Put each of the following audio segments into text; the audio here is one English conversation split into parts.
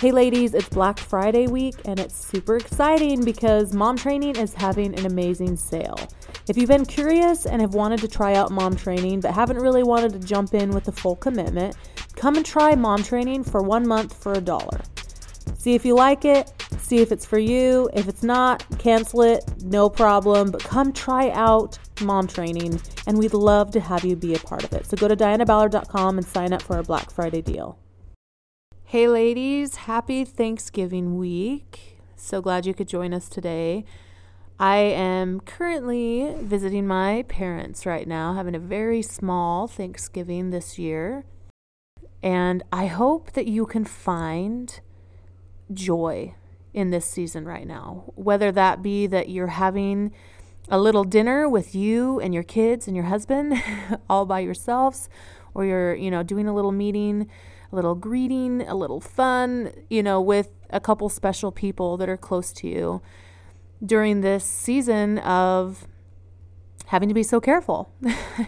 Hey ladies, it's Black Friday week and it's super exciting because Mom Training is having an amazing sale. If you've been curious and have wanted to try out Mom Training but haven't really wanted to jump in with the full commitment, come and try Mom Training for one month for a dollar. See if you like it, see if it's for you. If it's not, cancel it, no problem. But come try out mom training, and we'd love to have you be a part of it. So go to dianaballard.com and sign up for our Black Friday deal. Hey, ladies, happy Thanksgiving week. So glad you could join us today. I am currently visiting my parents right now, having a very small Thanksgiving this year. And I hope that you can find joy in this season right now. Whether that be that you're having a little dinner with you and your kids and your husband all by yourselves, or you're, you know, doing a little meeting, a little greeting, a little fun, you know, with a couple special people that are close to you during this season of having to be so careful,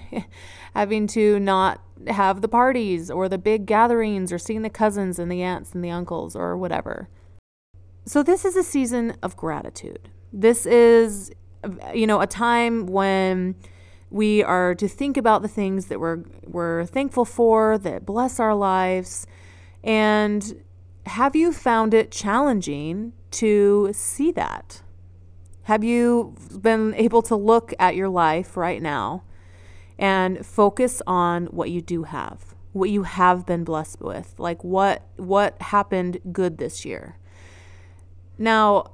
having to not have the parties or the big gatherings or seeing the cousins and the aunts and the uncles or whatever. So, this is a season of gratitude. This is, you know, a time when we are to think about the things that we're, we're thankful for, that bless our lives. And have you found it challenging to see that? Have you been able to look at your life right now and focus on what you do have, what you have been blessed with? Like what what happened good this year? Now,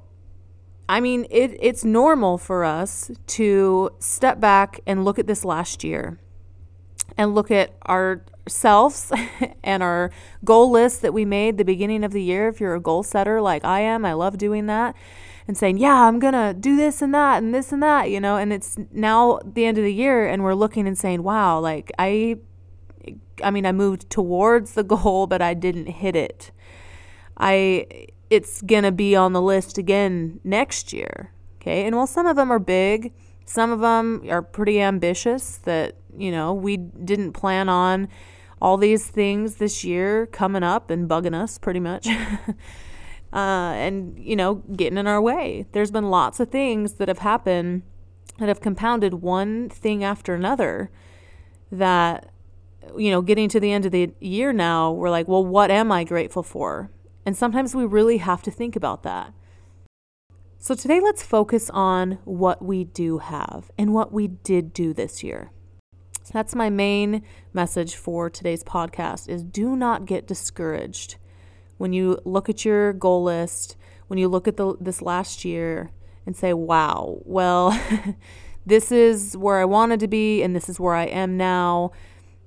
I mean, it, it's normal for us to step back and look at this last year and look at ourselves and our goal list that we made the beginning of the year. If you're a goal setter like I am, I love doing that and saying, yeah, I'm going to do this and that and this and that, you know, and it's now the end of the year and we're looking and saying, wow, like I, I mean, I moved towards the goal, but I didn't hit it. I, it's going to be on the list again next year. Okay. And while some of them are big, some of them are pretty ambitious that, you know, we didn't plan on all these things this year coming up and bugging us pretty much. uh, and, you know, getting in our way. There's been lots of things that have happened that have compounded one thing after another that, you know, getting to the end of the year now, we're like, well, what am I grateful for? And sometimes we really have to think about that. So today, let's focus on what we do have and what we did do this year. That's my main message for today's podcast is do not get discouraged when you look at your goal list, when you look at the, this last year and say, wow, well, this is where I wanted to be and this is where I am now.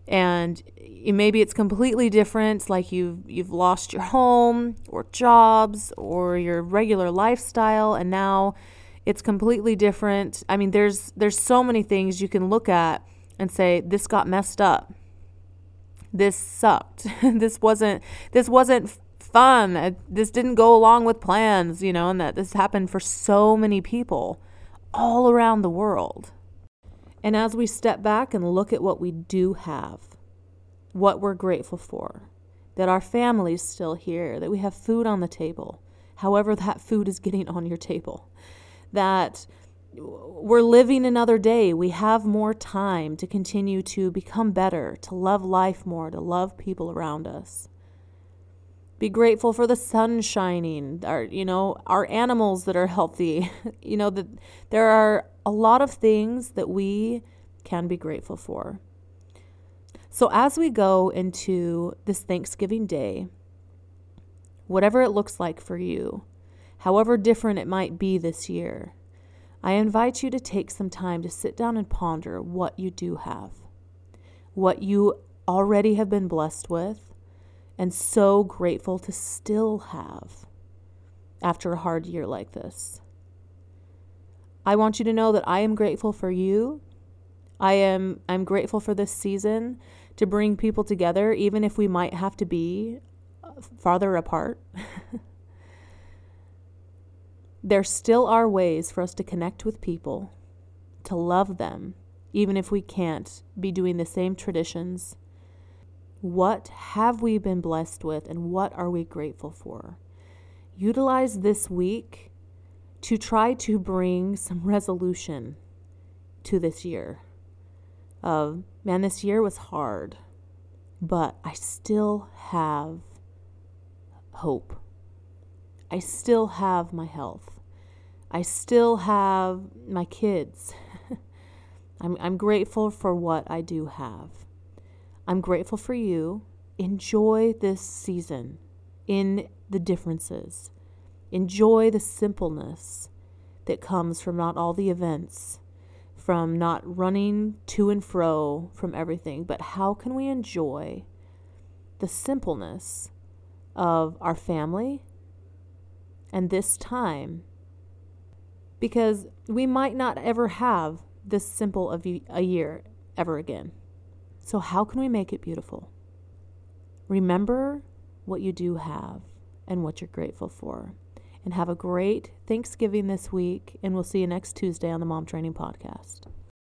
And maybe it's completely different like you've you've lost your home or jobs or your regular lifestyle and now it's completely different. I mean there's there's so many things you can look at and say this got messed up. This sucked. This wasn't this wasn't fun. Uh, this didn't go along with plans you know and that this happened for so many people all around the world and as we step back and look at what we do have what we're grateful for, that our family's still here, that we have food on the table, however that food is getting on your table, that we're living another day. We have more time to continue to become better, to love life more, to love people around us. Be grateful for the sun shining, our you know, our animals that are healthy. you know that there are a lot of things that we can be grateful for. So, as we go into this Thanksgiving Day, whatever it looks like for you, however different it might be this year, I invite you to take some time to sit down and ponder what you do have, what you already have been blessed with, and so grateful to still have after a hard year like this. I want you to know that I am grateful for you. I am I'm grateful for this season to bring people together, even if we might have to be uh, farther apart. there still are ways for us to connect with people, to love them, even if we can't be doing the same traditions. What have we been blessed with and what are we grateful for? Utilize this week to try to bring some resolution to this year. Of, man, this year was hard, but I still have hope. I still have my health. I still have my kids. I'm, I'm grateful for what I do have. I'm grateful for you. Enjoy this season in the differences. Enjoy the simpleness that comes from not all the events, from not running to and fro from everything, but how can we enjoy the simpleness of our family and this time? Because we might not ever have this simple of a year ever again. So, how can we make it beautiful? Remember what you do have and what you're grateful for. And have a great Thanksgiving this week. And we'll see you next Tuesday on the Mom Training Podcast.